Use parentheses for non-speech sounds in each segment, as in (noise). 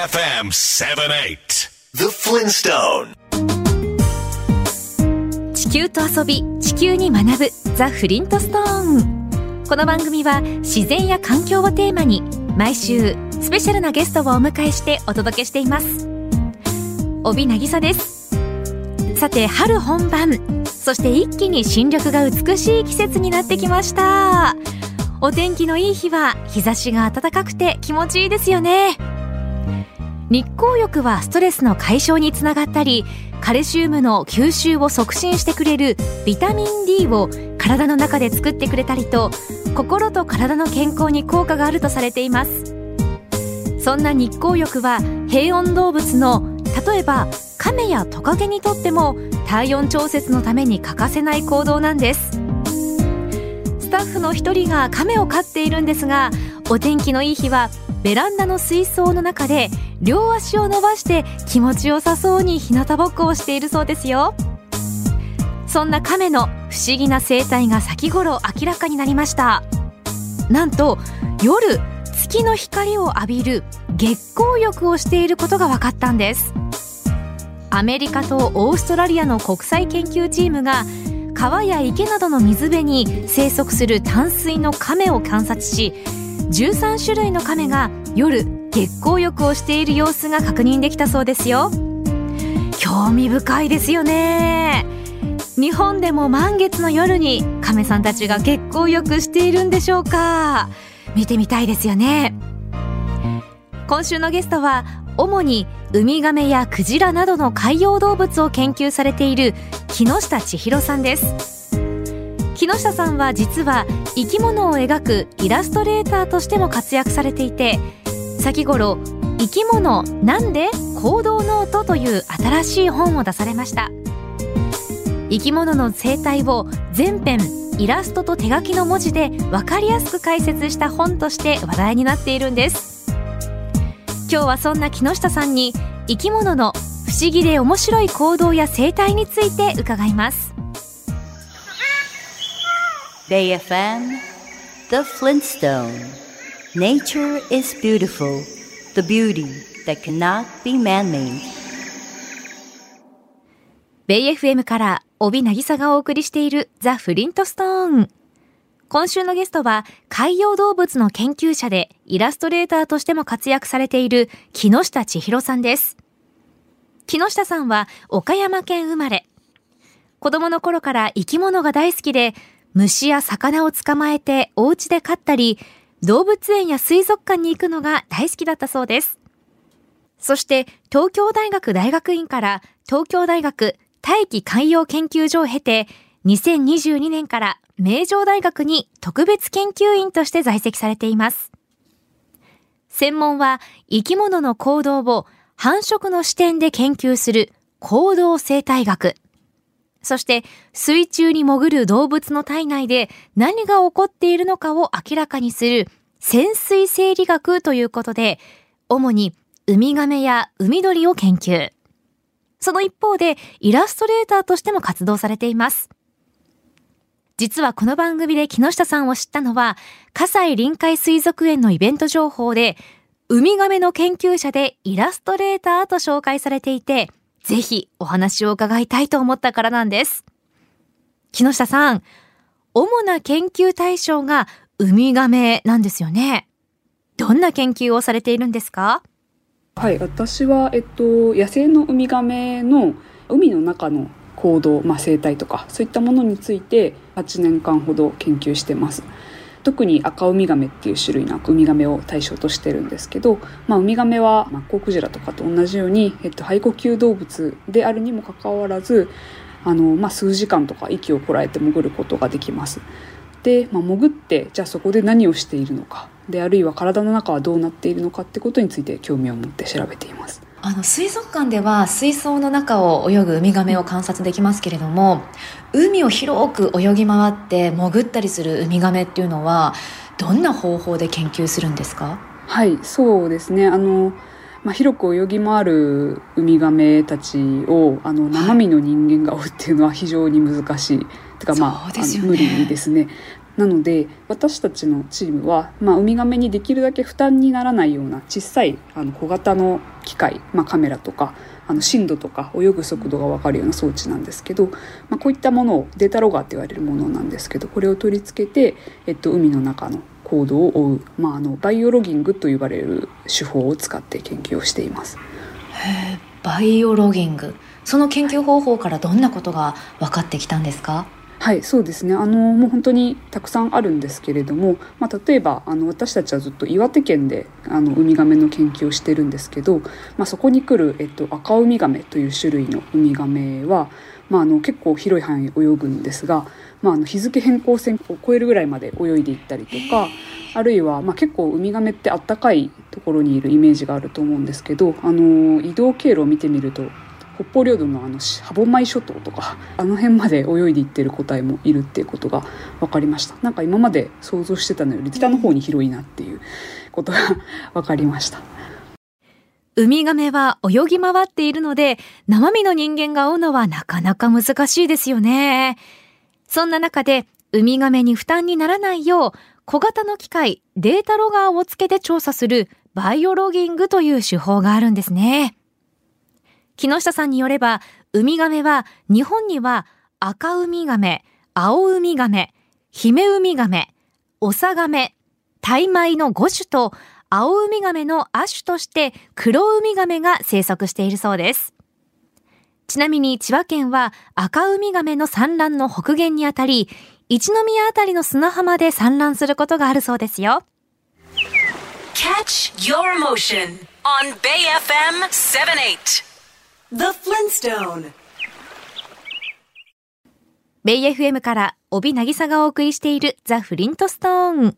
AFM 78 The Flintstone 地球と遊び地球に学ぶザ・フリントストーンこの番組は自然や環境をテーマに毎週スペシャルなゲストをお迎えしてお届けしています。帯渚です。さて春本番。そして一気に新緑が美しい季節になってきました。お天気のいい日は日差しが暖かくて気持ちいいですよね日光浴はストレスの解消につながったりカルシウムの吸収を促進してくれるビタミン D を体の中で作ってくれたりと心と体の健康に効果があるとされています。そんな日光浴は平温動物の例えば亀やトカゲにとっても体温調節のために欠かせない行動なんです。スタッフの一人が亀を飼っているんですがお天気のいい日はベランダの水槽の中で両足を伸ばして気持ちよさそうに日向ぼっこをしているそうですよ。そんな亀の不思議な生態が先頃明らかになりました。なんと夜月の光を浴びる月光浴をしていることが分かったんです。アメリカとオーストラリアの国際研究チームが川や池などの水辺に生息する淡水の亀を観察し13種類の亀が夜月光浴をしている様子が確認できたそうですよ。興味深いですよね。日本でも満月の夜に亀さんたちが月光浴しているんでしょうか。見てみたいですよね。今週のゲストは主にウミガメやクジラなどの海洋動物を研究されている木下千尋さんです。木下さんは実は生き物を描くイラストレーターとしても活躍されていて先頃生き物なんで行動ノートという新しい本を出されました。生き物の生態を全編イラストと手書きの文字で分かりやすく解説した本として話題になっているんです。今日はそんな木下さんに生き物の不思議で面白い行動や生態について伺います。BayFM The Flintstone Nature is beautiful The beauty that cannot be man-made ベイ FM から帯渚がお送りしているザ・フリントストーン。今週のゲストは海洋動物の研究者でイラストレーターとしても活躍されている木下千尋さんです。木下さんは岡山県生まれ。子供の頃から生き物が大好きで、虫や魚を捕まえてお家で飼ったり、動物園や水族館に行くのが大好きだったそうです。そして東京大学大学院から東京大学大気海洋研究所を経て、2022年から名城大学に特別研究員として在籍されています。専門は生き物の行動を繁殖の視点で研究する行動生態学。そして水中に潜る動物の体内で何が起こっているのかを明らかにする潜水生理学ということで、主にウミガメや海鳥を研究。その一方でイラストレーターとしても活動されています。実はこの番組で木下さんを知ったのは、葛西臨海水族園のイベント情報で、ウミガメの研究者でイラストレーターと紹介されていて、ぜひお話を伺いたいと思ったからなんです。木下さん、主な研究対象がウミガメなんですよね。どんな研究をされているんですか？はい、私は、えっと、野生のウミガメの海の中の行動、まあ、生態とかそういったものについて8年間ほど研究してます。特に赤ウミガメっていう種類のウミガメを対象としてるんですけど、まあ、ウミガメはマッコウクジラとかと同じように、えっと、肺呼吸動物であるにもかかわらずあの、まあ、数時間とか息をこらえて潜ることができます。で、まあ、潜ってじゃあそこで何をしているのかであるいは体の中はどうなっているのかってことについて興味を持って調べていますあの水族館では水槽の中を泳ぐウミガメを観察できますけれども海を広く泳ぎ回って潜ったりするウミガメっていうのはどんな方法で研究するんですか？はいそうですね。あのまあ、広く泳ぎ回るウミガメたちをあの生身の人間が追うっていうのは非常に難しい、はい、てかまあ、ね、無理ですね。なので私たちのチームは、まあ、ウミガメにできるだけ負担にならないような小さいあの小型の機械、まあ、カメラとかあの深度とか泳ぐ速度が分かるような装置なんですけど、まあ、こういったものをデータロガーって言われるものなんですけどこれを取り付けて、えっと、海の中の行動を追う、まあ、あのバイオロギングと呼ばれる手法を使って研究をしています。へバイオロギングその研究方法からどんなことが分かってきたんですか？はいそうですねあのもう本当にたくさんあるんですけれども、まあ、例えばあの私たちはずっと岩手県であのウミガメの研究をしてるんですけど、まあ、そこに来る、えっと、赤ウミガメという種類のウミガメは、まあ、あの結構広い範囲泳ぐんですが、まあ、あの日付変更線を超えるぐらいまで泳いでいったりとか。あるいは、まあ、結構ウミガメってあったかいところにいるイメージがあると思うんですけどあの移動経路を見てみると北方領土のあの歯舞諸島とかあの辺まで泳いでいってる個体もいるっていうことが分かりました。なんか今まで想像してたのより北の方に広いなっていうことが分かりました。ウミガメは泳ぎ回っているので生身の人間が追うのはなかなか難しいですよね。そんな中でウミガメに負担にならないよう小型の機械データロガーをつけて調査するバイオロギングという手法があるんですね。木下さんによれば、ウミガメは日本には赤ウミガメ、青ウミガメ、ヒメウミガメ、オサガメ、タイマイの5種と青ウミガメの亜種として黒ウミガメが生息しているそうです。ちなみに千葉県は赤ウミガメの産卵の北限にあたり、一宮あたりの砂浜で産卵することがあるそうですよ。Catch your motion on BayFM78 ベイ FM から帯渚がお送りしているザ・フリントストーン。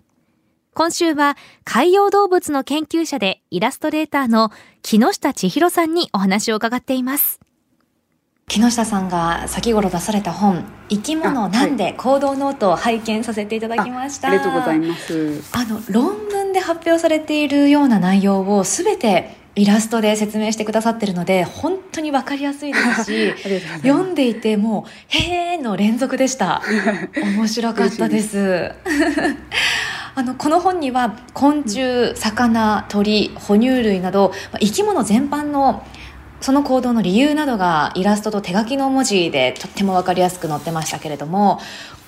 今週は海洋動物の研究者でイラストレーターの木下千尋さんにお話を伺っています。木下さんが先頃出された本「生き物なんで行動ノート」を拝見させていただきましたありがとうございますあの論文で発表されているような内容をすべてイラストで説明してくださってるので本当に分かりやすいですし (laughs) 読んでいてもう「へえ」の連続でした。(laughs) 面白かったです。あのこの本には昆虫魚鳥哺乳類など生き物全般のその行動の理由などがイラストと手書きの文字でとっても分かりやすく載ってましたけれども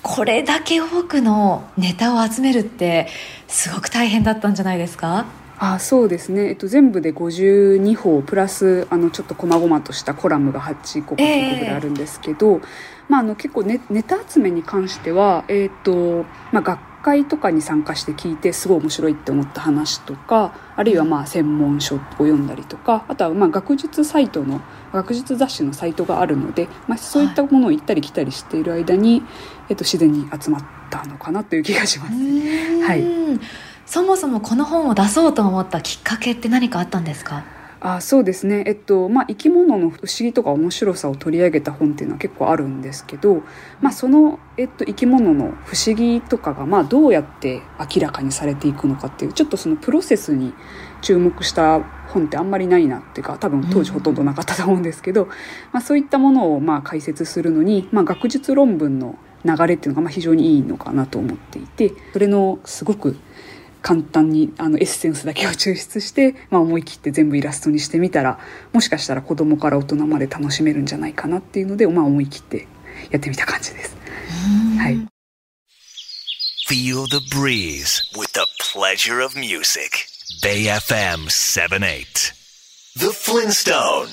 これだけ多くのネタを集めるってすごく大変だったんじゃないですか？あそうですね、えっと、全部で52法プラスあのちょっと細々としたコラムが8個か9個ぐらいあるんですけど、えー、まあ、あの結構ネネタ集めに関しては、えーとまあ、学会とかに参加して聞いてすごい面白いって思った話とかあるいはまあ専門書を読んだりとかあとはまあ学術サイトの学術雑誌のサイトがあるので、まあ、そういったものを行ったり来たりしている間に、はい、えっと、自然に集まったのかなという気がします。はいそもそもこの本を出そうと思ったきっかけって何かあったんですか？あそうですね。えっとまあ生き物の不思議とか面白さを取り上げた本っていうのは結構あるんですけど、まあ、その、えっと、生き物の不思議とかがまあどうやって明らかにされていくのかっていうちょっとそのプロセスに注目した本ってあんまりないなっていうか多分当時ほとんどなかったと思うんですけど、うん、まあ、そういったものをまあ解説するのに、まあ、学術論文の流れっていうのがまあ非常にいいのかなと思っていてそれのすごく簡単にあのエッセンスだけを抽出して、(laughs) まあ、思い切って全部イラストにしてみたらもしかしたら子供から大人まで楽しめるんじゃないかなっていうので、まあ、思い切ってやってみた感じです。はい Feel the breeze with the pleasure of music. Bay FM 78. The Flintstone.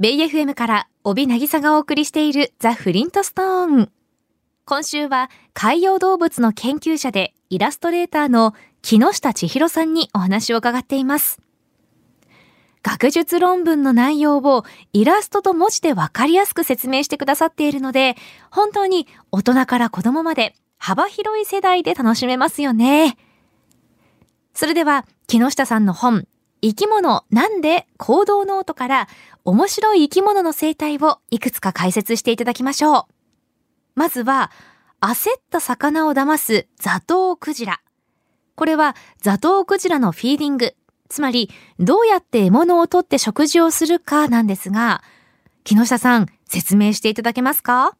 ベイ FM から帯渚がお送りしているザ・フリントストーン。今週は海洋動物の研究者でイラストレーターの木下千尋さんにお話を伺っています。学術論文の内容をイラストと文字でわかりやすく説明してくださっているので、本当に大人から子供まで幅広い世代で楽しめますよね。それでは、木下さんの本、生き物なんで行動ノートから面白い生き物の生態をいくつか解説していただきましょう。まずは、焦った魚を騙すザトウクジラ。これはザトウクジラのフィーディング。つまり、どうやって獲物を取って食事をするかなんですが、木下さん、説明していただけますか？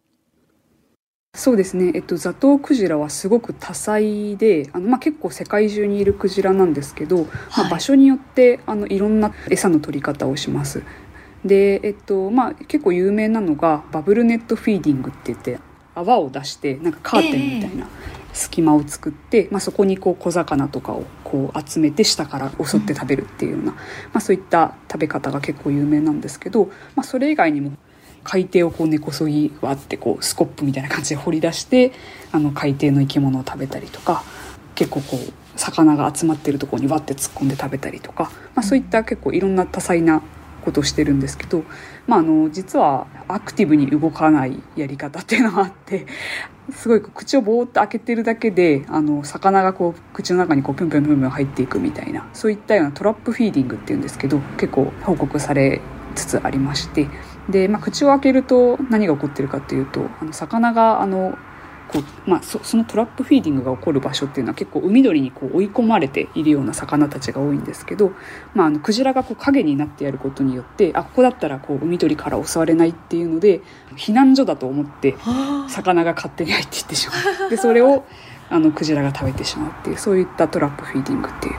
そうですね、えっと、ザトウクジラはすごく多彩であの、まあ、結構世界中にいるクジラなんですけど、まあ、場所によってあのいろんな餌の取り方をします。で、えっとまあ、結構有名なのがバブルネットフィーディングって言って泡を出してなんかカーテンみたいな隙間を作って、えー、まあ、そこにこう小魚とかをこう集めて下から襲って食べるっていうような、まあ、そういった食べ方が結構有名なんですけど、まあ、それ以外にも海底をこう根こそぎわってこうスコップみたいな感じで掘り出してあの海底の生き物を食べたりとか結構こう魚が集まってるところにわって突っ込んで食べたりとか、まあ、そういった結構いろんな多彩なことをしてるんですけど、まあ、あの実はアクティブに動かないやり方っていうのがあってすごい口をぼーっと開けてるだけであの魚がこう口の中にこうピョンピョンピョンピョン入っていくみたいなそういったような trap feeding っていうんですけど結構報告されつつありましてで、まあ、口を開けると何が起こってるかというとあの魚があのこう、まあ、その trap feeding が起こる場所っていうのは結構海鳥にこう追い込まれているような魚たちが多いんですけど、まあ、あのクジラがこう影になってやることによってあここだったらこう海鳥から襲われないっていうので避難所だと思って魚が勝手に入っていってしまう。でそれをあのクジラが食べてしまうっていうそういったトラップフィーディングっていう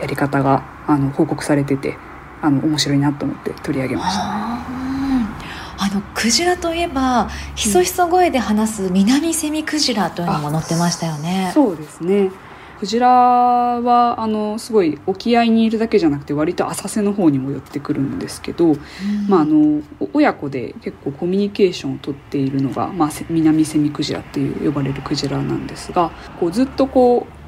やり方があの報告されててあの面白いなと思って取り上げました、ね。あのクジラといえばひそひそ声で話す南セミクジラというのも載ってましたよね。そうですね。クジラはあのすごい沖合にいるだけじゃなくて割と浅瀬の方にも寄ってくるんですけど、うん、まあ、あの親子で結構コミュニケーションをとっているのが、まあ、南セミクジラっていう呼ばれるクジラなんですがこうずっとこう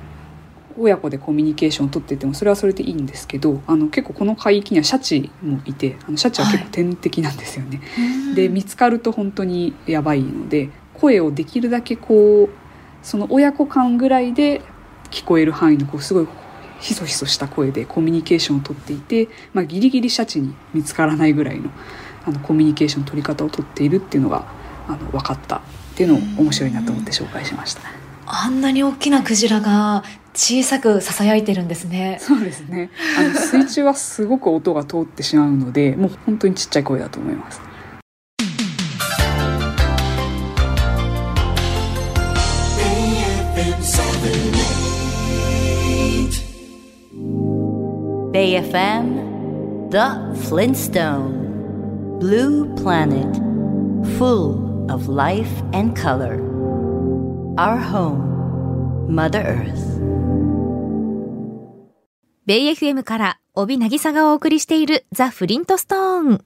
親子でコミュニケーションをとっててもそれはそれでいいんですけどあの結構この海域にはシャチもいてあのシャチは結構天敵なんですよね。はい、で見つかると本当にやばいので声をできるだけこうその親子間ぐらいで聞こえる範囲のこうすごいひそひそした声でコミュニケーションをとっていて、まあ、ギリギリシャチに見つからないぐらいのあのコミュニケーションの取り方をとっているっていうのがあの分かったっていうのを面白いなと思って紹介しました。あんなに大きなクジラが小さく囁いてるんですね。そうですね。あの水中はすごく音が通ってしまうので、もう本当にちっちゃい声だと思います。Bay FM The Flintstone Blue Planet Full of life and color Our home Mother Earth ベイ FM から帯渚がお送りしているザ・フリントストーン。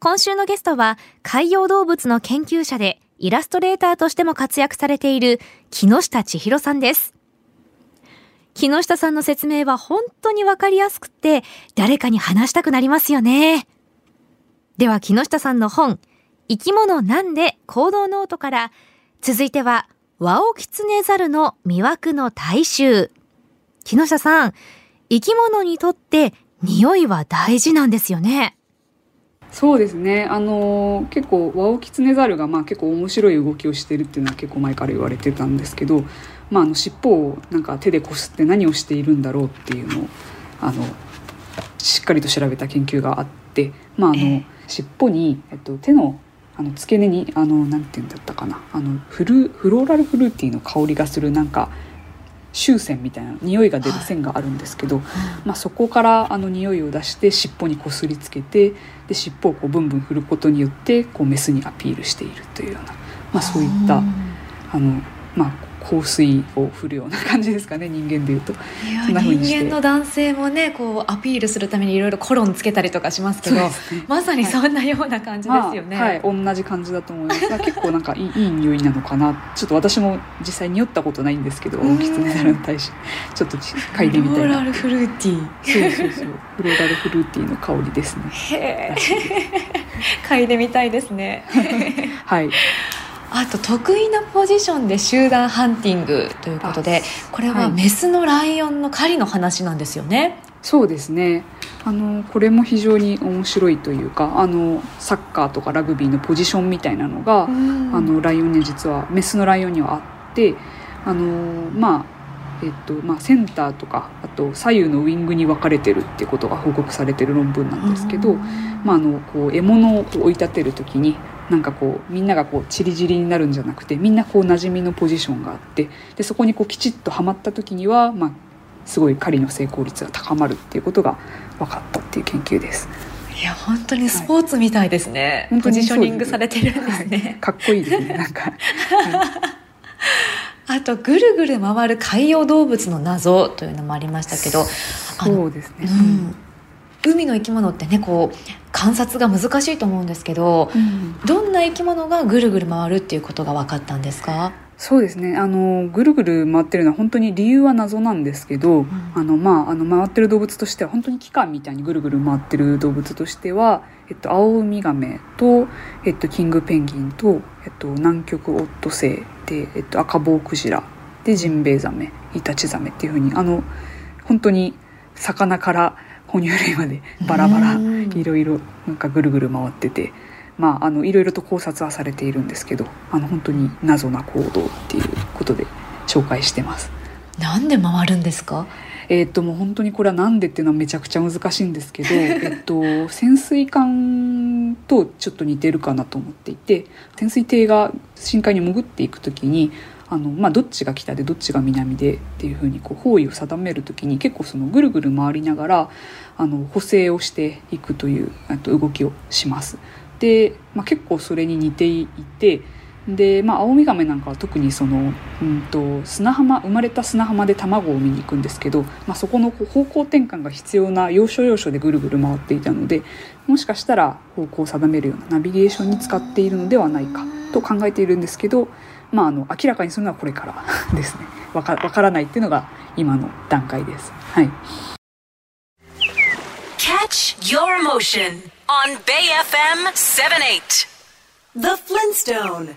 今週のゲストは海洋動物の研究者でイラストレーターとしても活躍されている木下千尋さんです。木下さんの説明は本当にわかりやすくて誰かに話したくなりますよね。では木下さんの本、生き物なんで行動ノートから続いてはワオキツネザルの魅惑の体臭。木下さん、生き物にとって匂いは大事なんですよね。そうですねあの結構ワオキツネザルがまあ結構面白い動きをしてるっていうのは結構前から言われてたんですけど、まあ、あの尻尾をなんか手でこすって何をしているんだろうっていうのをあのしっかりと調べた研究があって、まあ、あの尻尾に、えっと、手のあの付け根にあのなんて言うんだったかな。あのフルフローラルフルーティーの香りがするなんか臭腺みたいな匂いが出る線があるんですけど、はい、まあ、そこからあの匂いを出して尻尾にこすりつけてで尻尾をこうブンブン振ることによってこうメスにアピールしているというような、まあ、そういったあの、まあ、香水を振るような感じですかね人間でいうと。いや人間の男性もねこうアピールするためにいろいろコロンつけたりとかしますけど、ね、まさにそんなような感じですよね、はい、まあはい、同じ感じだと思います。結構なんかいいいい匂いなのかな。ちょっと私も実際に酔ったことないんですけど大きつねザルに対しちょっと嗅いでみたいな。フローラルフルーティー。そうそうそう。フローラルフルーティーの香りですね。へえ嗅いでみたいですね。はいあと得意なポジションで集団ハンティングということでこれはメスのライオンの狩りの話なんですよね。そうですね。あのこれも非常に面白いというかあのサッカーとかラグビーのポジションみたいなのが、あのライオンには実はメスのライオンにはあってあのまあえっとまあ、センターとかあと左右のウイングに分かれてるっていうことが報告されてる論文なんですけど、まあ、あのこう獲物を追い立てる時になんかこうみんながこうチリジリになるんじゃなくてみんなこう馴染みのポジションがあってでそこにこうきちっとはまった時には、まあ、すごい狩りの成功率が高まるっていうことが分かったっていう研究です。いや本当にスポーツみたいですね、はい、ポジショニングされてるんですね、はい、かっこいいですねなんか、(laughs) あとぐるぐる回る海洋動物の謎というのもありましたけどそうですね、うん、海の生き物ってねこう観察が難しいと思うんですけど、うん、どんな生き物がぐるぐる回るっていうことが分かったんですか？そうですね。あのぐるぐる回ってるのは本当に理由は謎なんですけど、うん、あのまああの回ってる動物としては本当に期間みたいにぐるぐる回ってる動物としては、えっと、アオウミガメと、えっと、キングペンギンと、えっと、南極オットセイで、えっと、赤棒クジラでジンベエザメイタチザメっていうふうにあの本当に魚から哺乳類までバラバラいろいろなんかぐるぐる回ってて。まあ、あのいろいろと考察はされているんですけどあの本当に謎な行動っていうことで紹介してます。なんで回るんですか？えー、っともう本当にこれはなんでっていうのはめちゃくちゃ難しいんですけど、(laughs) えっと、潜水艦とちょっと似てるかなと思っていて潜水艇が深海に潜っていく時にあの、まあ、どっちが北でどっちが南でっていうふうにこう方位を定める時に結構そのぐるぐる回りながらあの補正をしていくというと動きをします。で、まあ、結構それに似ていてで、まあ、アオウミガメなんかは特にその、うんと、砂浜生まれた砂浜で卵を見に行くんですけど、まあ、そこの方向転換が必要な要所要所でぐるぐる回っていたのでもしかしたら方向を定めるようなナビゲーションに使っているのではないかと考えているんですけど、まあ、あの明らかにするのはこれから (laughs) ですねわかわからないっていうのが今の段階です。はい Catch your emotion on Bay FM 78 The Flintstone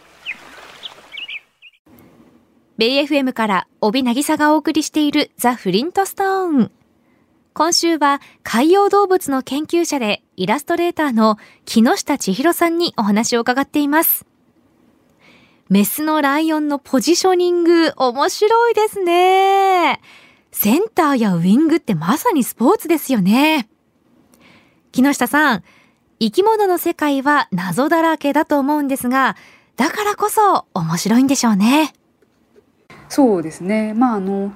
ベイ FM から帯渚がお送りしているザ・フリントストーン。今週は海洋動物の研究者でイラストレーターの木下千尋さんにお話を伺っています。メスのライオンのポジショニング面白いですね。センターやウィングってまさにスポーツですよね。木下さん、生き物の世界は謎だらけだと思うんですが、だからこそ面白いんでしょうね。そうですねまああの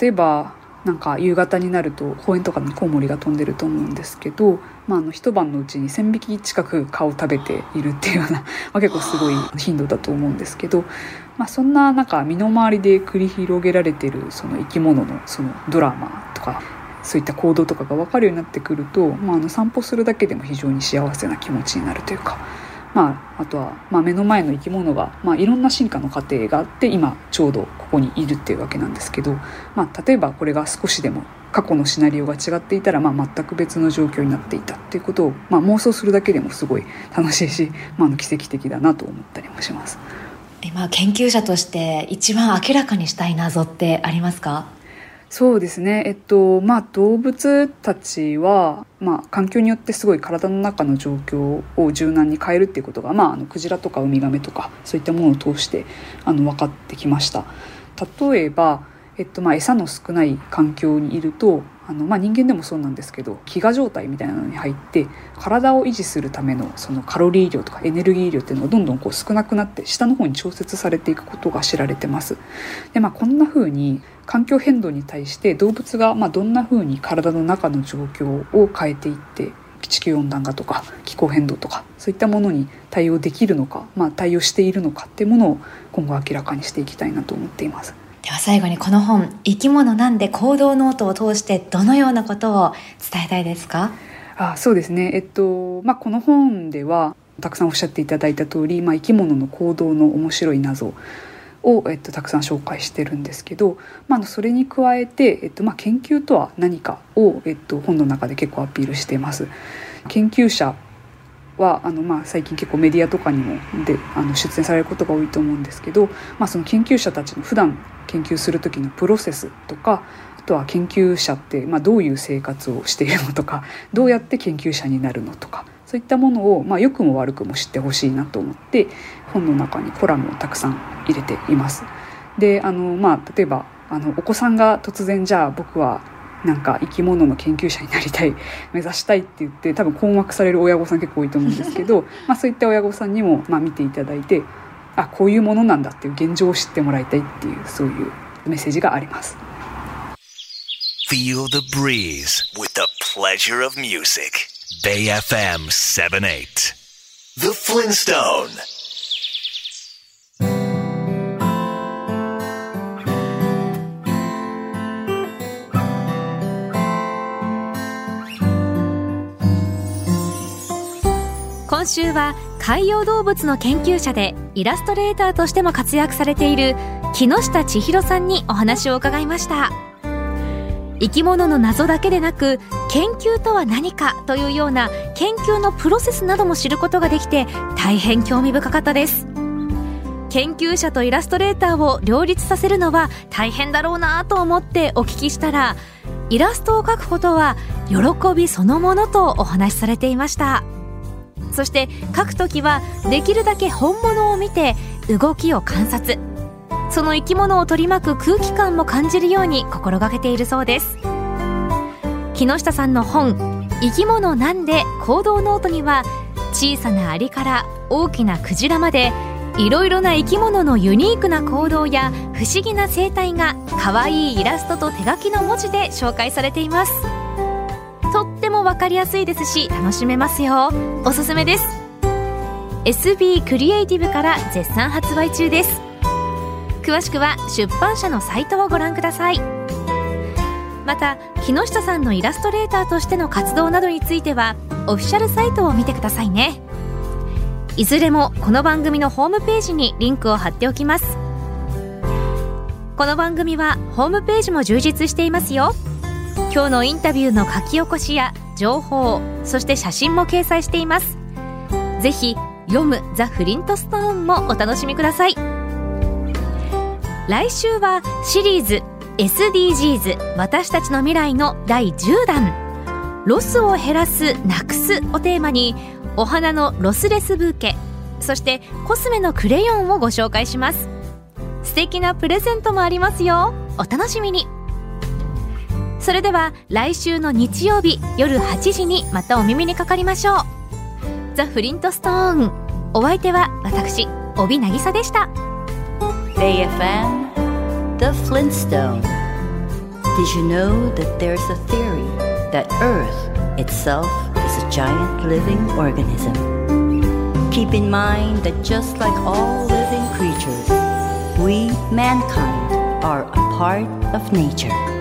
例えばなんか夕方になると公園とかにコウモリが飛んでると思うんですけど、まあ、あの一晩のうちに1,000匹近く蚊を食べているっていうような、まあ、結構すごい頻度だと思うんですけど、まあ、そんななんか身の回りで繰り広げられてるその生き物のそのドラマとかそういった行動とかが分かるようになってくると、まあ、あの散歩するだけでも非常に幸せな気持ちになるというか。まあ、あとは、まあ、目の前の生き物が、まあ、いろんな進化の過程があって今ちょうどここにいるっていうわけなんですけど、まあ、例えばこれが少しでも過去のシナリオが違っていたら、まあ、全く別の状況になっていたっていうことを、まあ、妄想するだけでもすごい楽しいし、まあ、奇跡的だなと思ったりもします。今研究者として一番明らかにしたい謎ってありますか？そうですね、えっとまあ、動物たちは、まあ、環境によってすごい体の中の状況を柔軟に変えるっていうことが、まあ、あのクジラとかウミガメとかそういったものを通してあの分かってきました。例えば、えっとまあ、餌の少ない環境にいるとあの、まあ、人間でもそうなんですけど飢餓状態みたいなのに入って体を維持するためのそのカロリー量とかエネルギー量っていうのがどんどんこう少なくなって下の方に調節されていくことが知られてます。でまあ、こんな風に環境変動に対して動物がまどんな風に体の中の状況を変えていって地球温暖化とか気候変動とかそういったものに対応できるのか、まあ、対応しているのかっていうものを今後明らかにしていきたいなと思っています。では最後にこの本「生き物なんで行動ノート」を通してどのようなことを伝えたいですか？あそうですね、えっとまあ、この本ではたくさんおっしゃっていただいた通り、まあ、生き物の行動の面白い謎を、えっと、たくさん紹介してるんですけど、まあ、それに加えて、えっとまあ、研究とは何かを、えっと、本の中で結構アピールしています。研究者はあの、まあ、最近結構メディアとかにもであの出演されることが多いと思うんですけど、まあ、その研究者たちの普段研究する時のプロセスとかあとは研究者って、まあ、どういう生活をしているのとか (laughs) どうやって研究者になるのとかそういったものを、まあ、良くも悪くも知ってほしいなと思って本の中にコラムをたくさん入れています。であの、まあ、例えばあのお子さんが突然じゃあ僕はなんか生き物の研究者になりたい目指したいって言って多分困惑される親御さん結構多いと思うんですけど (laughs) まあそういった親御さんにもまあ見ていただいてあこういうものなんだっていう現状を知ってもらいたいっていうそういうメッセージがあります。Feel the breeze with the pleasure of music. Bay FM 78. The Flintstone. 今週は海洋動物の研究者でイラストレーターとしても活躍されている木下千尋さんにお話を伺いました。生き物の謎だけでなく研究とは何かというような研究のプロセスなども知ることができて大変興味深かったです。研究者とイラストレーターを両立させるのは大変だろうなと思ってお聞きしたらイラストを描くことは喜びそのものとお話しされていました。そして書くときはできるだけ本物を見て動きを観察。その生き物を取り巻く空気感も感じるように心がけているそうです。木下さんの本「生き物なんで行動ノート」には小さなアリから大きなクジラまでいろいろな生き物のユニークな行動や不思議な生態が可愛いイラストと手書きの文字で紹介されています。も分かりやすいですし楽しめますよ。おすすめです。SB クリエイティブから絶賛発売中です。詳しくは出版社のサイトをご覧ください。また木下さんのイラストレーターとしての活動などについてはオフィシャルサイトを見てくださいね。いずれもこの番組のホームページにリンクを貼っておきます。この番組はホームページも充実していますよ。今日のインタビューの書き起こしや情報そして写真も掲載しています。ぜひ読むザ・フリントストーンもお楽しみください。来週はシリーズ SDGs 私たちの未来の第10弾。ロスを減らすなくすをテーマにお花のロスレスブーケそしてコスメのクレヨンをご紹介します。素敵なプレゼントもありますよ。お楽しみに。それでは来週の日曜日夜8時にまたお耳にかかりましょうザ・フリントストーンお相手は私帯渚でした AFM The Flintstone Did you know that there's a theory that Earth itself is a giant living organism? Keep in mind that just like all living creatures, we, mankind, are a part of nature.